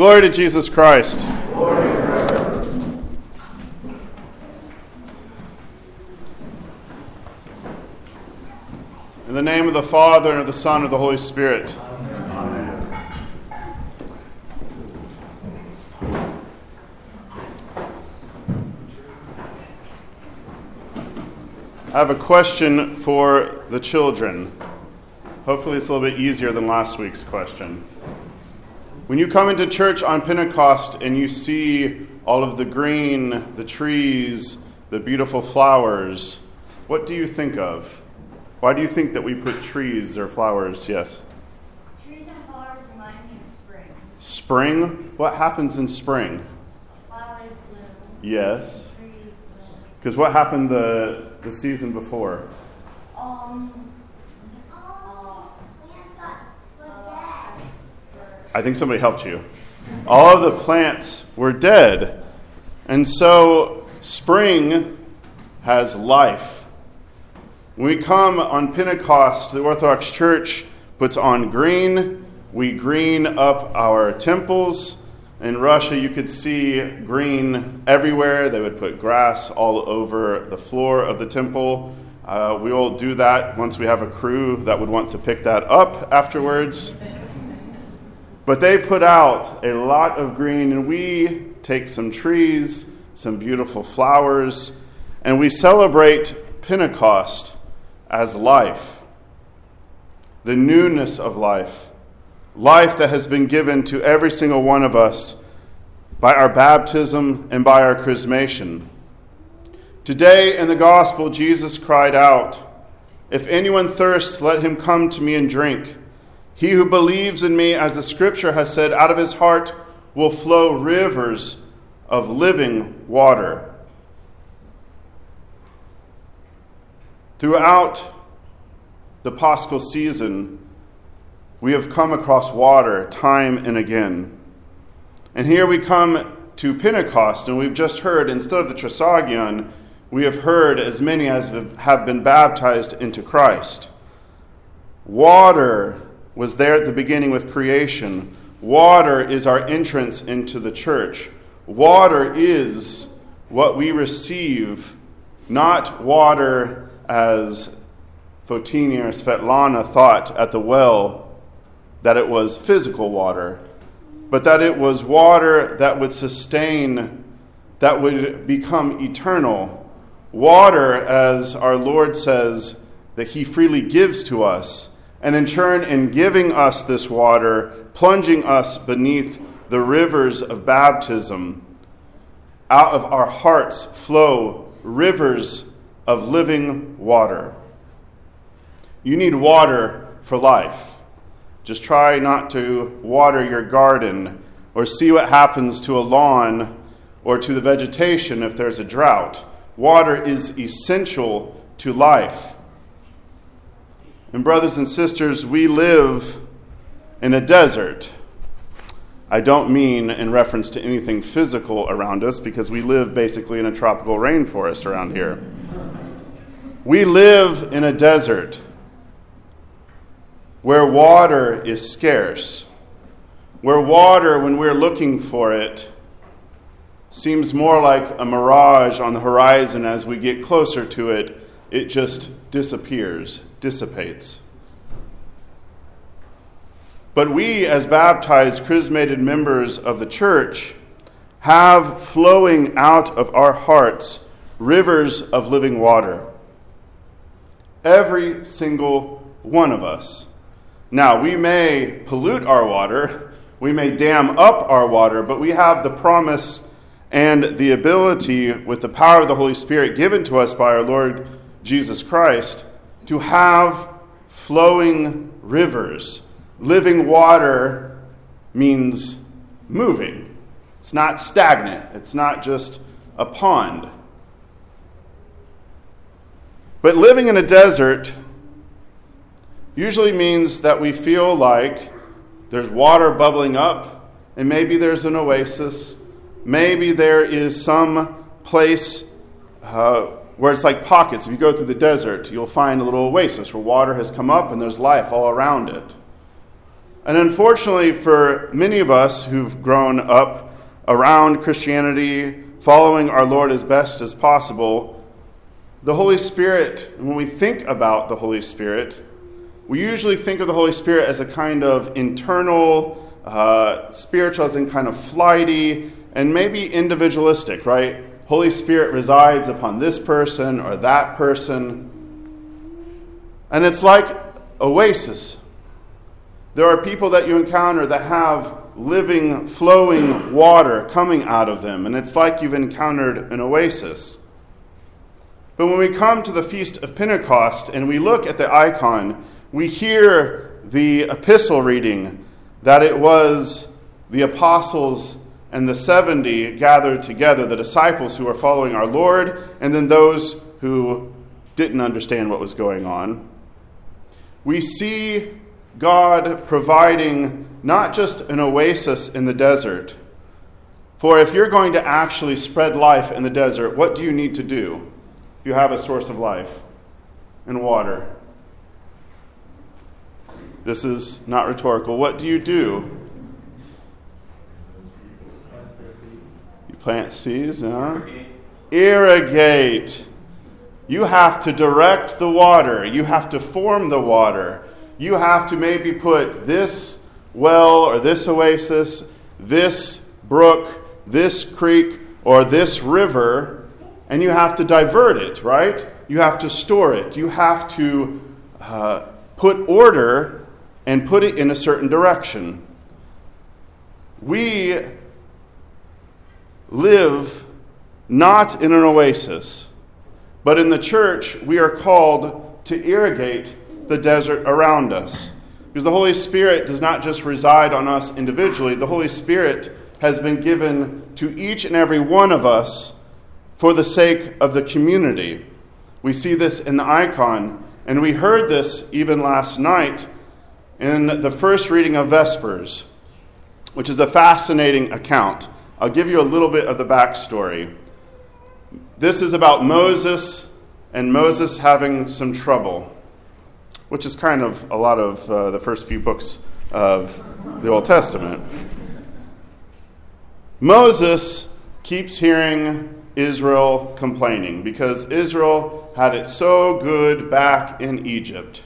Glory to Jesus Christ. In the name of the Father, and of the Son, and of the Holy Spirit. I have a question for the children. Hopefully, it's a little bit easier than last week's question. When you come into church on Pentecost and you see all of the green, the trees, the beautiful flowers, what do you think of? Why do you think that we put trees or flowers? Yes. Trees and flowers remind me of spring. Spring? What happens in spring? Flowers bloom, Yes. Because what happened the, the season before? Um, I think somebody helped you. All of the plants were dead. And so spring has life. When we come on Pentecost, the Orthodox Church puts on green. We green up our temples. In Russia, you could see green everywhere. They would put grass all over the floor of the temple. Uh, we will do that once we have a crew that would want to pick that up afterwards. But they put out a lot of green, and we take some trees, some beautiful flowers, and we celebrate Pentecost as life, the newness of life, life that has been given to every single one of us by our baptism and by our chrismation. Today in the gospel, Jesus cried out, If anyone thirsts, let him come to me and drink. He who believes in me, as the scripture has said, out of his heart will flow rivers of living water. Throughout the Paschal season, we have come across water time and again. And here we come to Pentecost, and we've just heard, instead of the Trisagion, we have heard as many as have been baptized into Christ. Water was there at the beginning with creation. Water is our entrance into the church. Water is what we receive, not water as Fotinia or Svetlana thought at the well that it was physical water, but that it was water that would sustain, that would become eternal. Water, as our Lord says, that He freely gives to us. And in turn, in giving us this water, plunging us beneath the rivers of baptism, out of our hearts flow rivers of living water. You need water for life. Just try not to water your garden or see what happens to a lawn or to the vegetation if there's a drought. Water is essential to life. And, brothers and sisters, we live in a desert. I don't mean in reference to anything physical around us because we live basically in a tropical rainforest around here. We live in a desert where water is scarce, where water, when we're looking for it, seems more like a mirage on the horizon as we get closer to it, it just disappears, dissipates. But we, as baptized, chrismated members of the church, have flowing out of our hearts rivers of living water. Every single one of us. Now, we may pollute our water, we may dam up our water, but we have the promise and the ability, with the power of the Holy Spirit given to us by our Lord Jesus Christ, to have flowing rivers. Living water means moving, it's not stagnant, it's not just a pond. But living in a desert usually means that we feel like there's water bubbling up, and maybe there's an oasis. Maybe there is some place uh, where it's like pockets. If you go through the desert, you'll find a little oasis where water has come up and there's life all around it. And unfortunately, for many of us who've grown up around Christianity, following our Lord as best as possible, the Holy Spirit, when we think about the Holy Spirit, we usually think of the Holy Spirit as a kind of internal, uh, spiritual, as in kind of flighty, and maybe individualistic, right? Holy Spirit resides upon this person or that person. And it's like oasis. There are people that you encounter that have living, flowing water coming out of them, and it's like you've encountered an oasis. But when we come to the Feast of Pentecost and we look at the icon, we hear the epistle reading that it was the apostles and the 70 gathered together, the disciples who were following our Lord, and then those who didn't understand what was going on. We see God providing not just an oasis in the desert. For if you're going to actually spread life in the desert, what do you need to do? You have a source of life and water. This is not rhetorical. What do you do? Plant seeds, huh? Irrigate. You have to direct the water. You have to form the water. You have to maybe put this well or this oasis, this brook, this creek, or this river, and you have to divert it, right? You have to store it. You have to uh, put order and put it in a certain direction. We live not in an oasis, but in the church, we are called to irrigate the desert around us. Because the Holy Spirit does not just reside on us individually, the Holy Spirit has been given to each and every one of us for the sake of the community. We see this in the icon, and we heard this even last night in the first reading of Vespers, which is a fascinating account. I'll give you a little bit of the backstory. This is about Moses and Moses having some trouble which is kind of a lot of uh, the first few books of the Old Testament. Moses keeps hearing Israel complaining because Israel had it so good back in Egypt.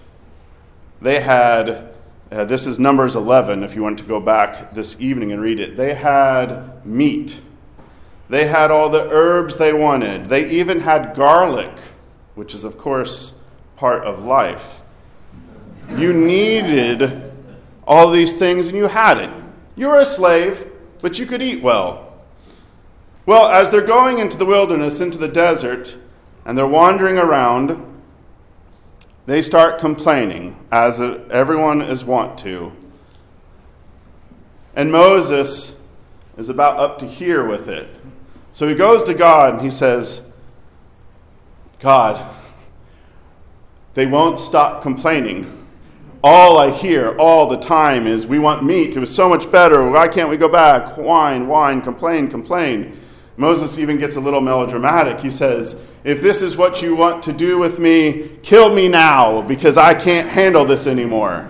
They had, uh, this is Numbers 11, if you want to go back this evening and read it. They had meat, they had all the herbs they wanted, they even had garlic, which is, of course, part of life. You needed all these things and you had it. You were a slave, but you could eat well. Well, as they're going into the wilderness, into the desert, and they're wandering around, they start complaining, as everyone is wont to. And Moses is about up to here with it. So he goes to God and he says, God, they won't stop complaining all I hear all the time is, We want meat. It was so much better. Why can't we go back? Whine, whine, complain, complain. Moses even gets a little melodramatic. He says, If this is what you want to do with me, kill me now because I can't handle this anymore.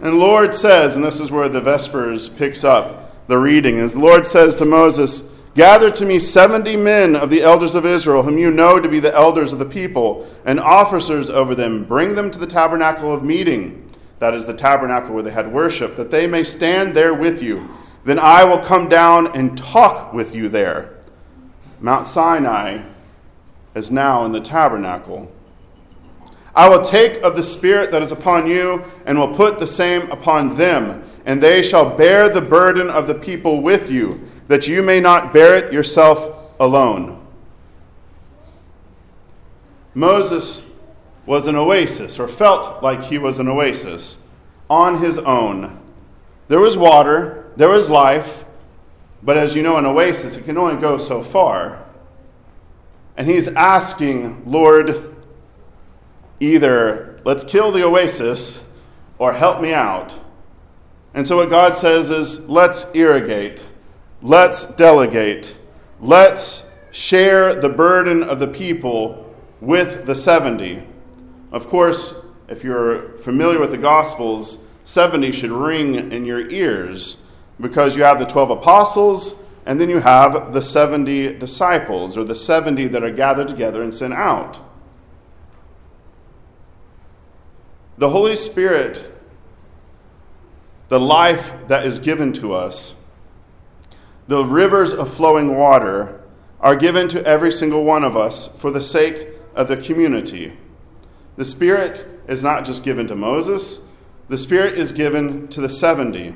And Lord says, and this is where the Vespers picks up the reading, as the Lord says to Moses, Gather to me seventy men of the elders of Israel, whom you know to be the elders of the people, and officers over them. Bring them to the tabernacle of meeting. That is the tabernacle where they had worship, that they may stand there with you. Then I will come down and talk with you there. Mount Sinai is now in the tabernacle. I will take of the Spirit that is upon you, and will put the same upon them, and they shall bear the burden of the people with you that you may not bear it yourself alone. Moses was an oasis, or felt like he was an oasis, on his own. There was water, there was life, but as you know, an oasis, it can only go so far. And he's asking, Lord, either let's kill the oasis or help me out. And so what God says is, let's irrigate. Let's delegate. Let's share the burden of the people with the 70. Of course, if you're familiar with the Gospels, 70 should ring in your ears because you have the 12 apostles and then you have the 70 disciples or the 70 that are gathered together and sent out. The Holy Spirit, the life that is given to us, the rivers of flowing water are given to every single one of us for the sake of the community. The Spirit is not just given to Moses, the Spirit is given to the 70.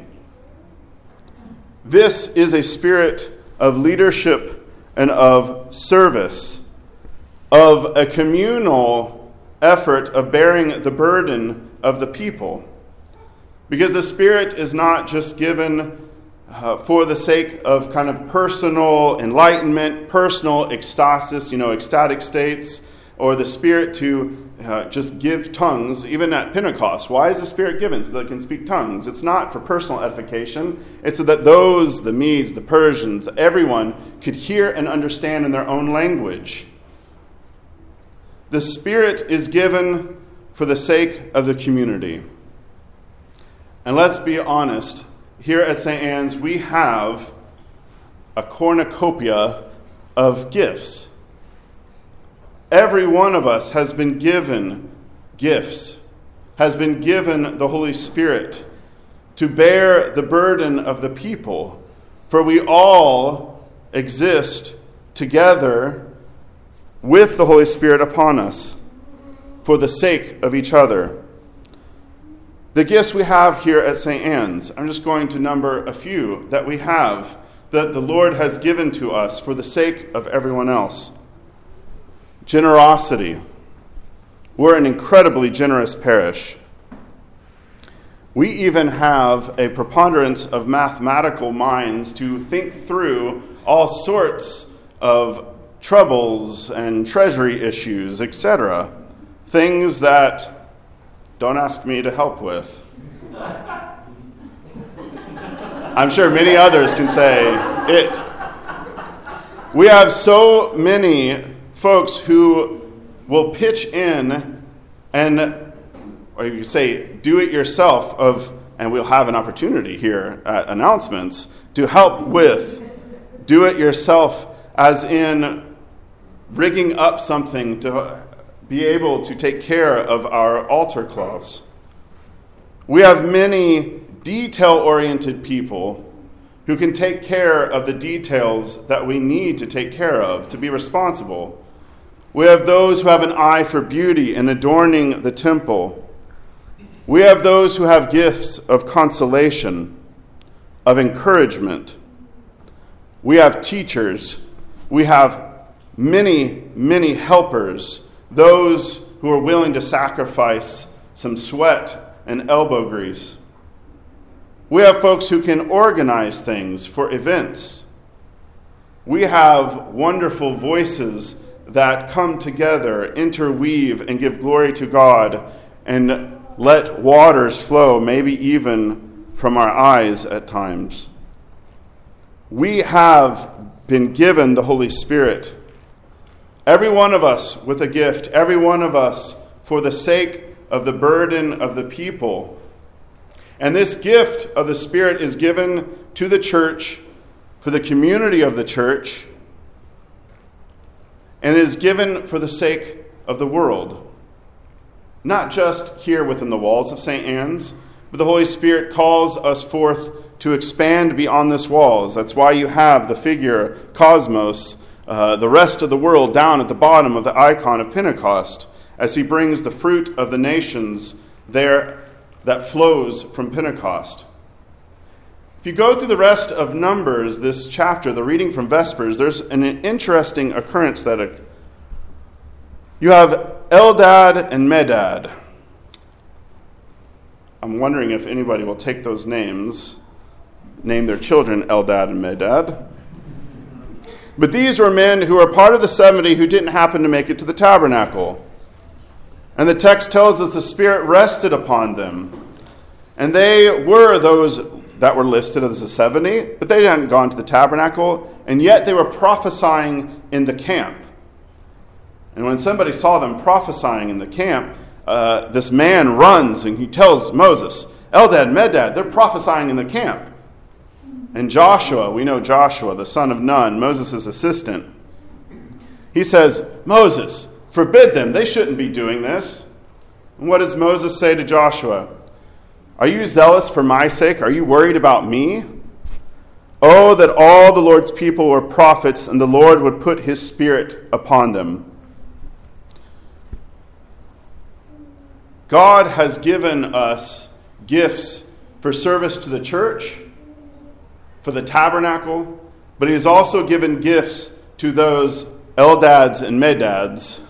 This is a spirit of leadership and of service, of a communal effort of bearing the burden of the people. Because the Spirit is not just given uh, for the sake of kind of personal enlightenment, personal ecstasis, you know, ecstatic states, or the Spirit to uh, just give tongues, even at Pentecost. Why is the Spirit given? So that they can speak tongues. It's not for personal edification, it's so that those, the Medes, the Persians, everyone, could hear and understand in their own language. The Spirit is given for the sake of the community. And let's be honest, here at St. Anne's, we have a cornucopia of gifts. Every one of us has been given gifts, has been given the Holy Spirit to bear the burden of the people, for we all exist together with the Holy Spirit upon us for the sake of each other. The gifts we have here at St. Anne's, I'm just going to number a few that we have that the Lord has given to us for the sake of everyone else. Generosity. We're an incredibly generous parish. We even have a preponderance of mathematical minds to think through all sorts of troubles and treasury issues, etc. Things that don't ask me to help with. I'm sure many others can say it. We have so many folks who will pitch in and, or you could say, do it yourself of, and we'll have an opportunity here at announcements to help with do it yourself, as in rigging up something to be able to take care of our altar cloths. We have many detail oriented people who can take care of the details that we need to take care of to be responsible. We have those who have an eye for beauty in adorning the temple. We have those who have gifts of consolation, of encouragement. We have teachers. We have many, many helpers those who are willing to sacrifice some sweat and elbow grease. We have folks who can organize things for events. We have wonderful voices that come together, interweave, and give glory to God and let waters flow, maybe even from our eyes at times. We have been given the Holy Spirit Every one of us with a gift, every one of us for the sake of the burden of the people. And this gift of the Spirit is given to the church, for the community of the church, and is given for the sake of the world. Not just here within the walls of St. Anne's, but the Holy Spirit calls us forth to expand beyond this walls. That's why you have the figure Cosmos uh, the rest of the world down at the bottom of the icon of Pentecost as he brings the fruit of the nations there that flows from Pentecost. If you go through the rest of Numbers, this chapter, the reading from Vespers, there's an interesting occurrence that you have Eldad and Medad. I'm wondering if anybody will take those names, name their children Eldad and Medad. But these were men who were part of the 70 who didn't happen to make it to the tabernacle. And the text tells us the Spirit rested upon them. And they were those that were listed as the 70, but they hadn't gone to the tabernacle, and yet they were prophesying in the camp. And when somebody saw them prophesying in the camp, uh, this man runs and he tells Moses, Eldad, Medad, they're prophesying in the camp. And Joshua, we know Joshua, the son of Nun, Moses' assistant, he says, Moses, forbid them. They shouldn't be doing this. And what does Moses say to Joshua? Are you zealous for my sake? Are you worried about me? Oh, that all the Lord's people were prophets, and the Lord would put his spirit upon them. God has given us gifts for service to the church, for the tabernacle, but he has also given gifts to those Eldads and Medads,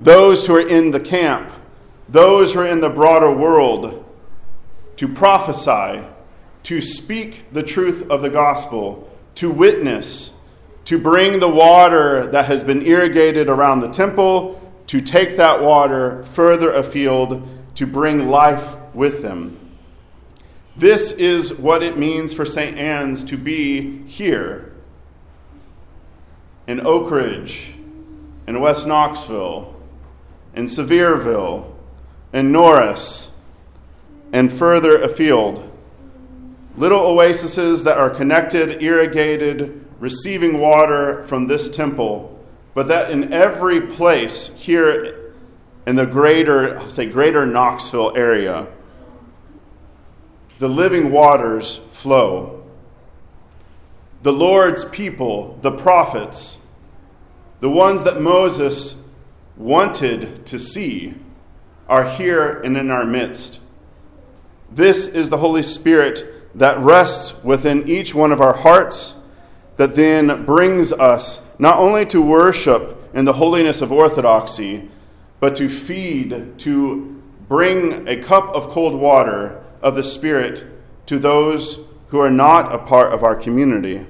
those who are in the camp, those who are in the broader world, to prophesy, to speak the truth of the gospel, to witness, to bring the water that has been irrigated around the temple, to take that water further afield, to bring life with them. This is what it means for St. Anne's to be here in Oak Ridge, in West Knoxville, in Sevierville, in Norris, and further afield. Little oases that are connected, irrigated, receiving water from this temple, but that in every place here in the greater, say, greater Knoxville area, the living waters flow. The Lord's people, the prophets, the ones that Moses wanted to see, are here and in our midst. This is the Holy Spirit that rests within each one of our hearts, that then brings us not only to worship in the holiness of orthodoxy, but to feed, to bring a cup of cold water of the Spirit to those who are not a part of our community,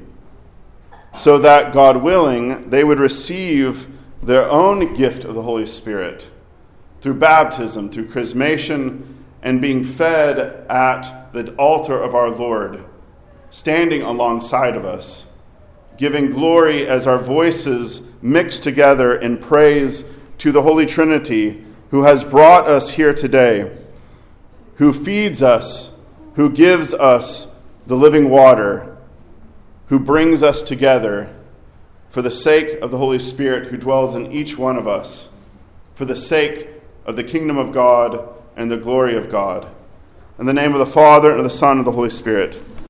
so that, God willing, they would receive their own gift of the Holy Spirit through baptism, through chrismation, and being fed at the altar of our Lord, standing alongside of us, giving glory as our voices mix together in praise to the Holy Trinity who has brought us here today, who feeds us, who gives us the living water, who brings us together for the sake of the Holy Spirit who dwells in each one of us, for the sake of the kingdom of God and the glory of God. In the name of the Father, and of the Son, and of the Holy Spirit.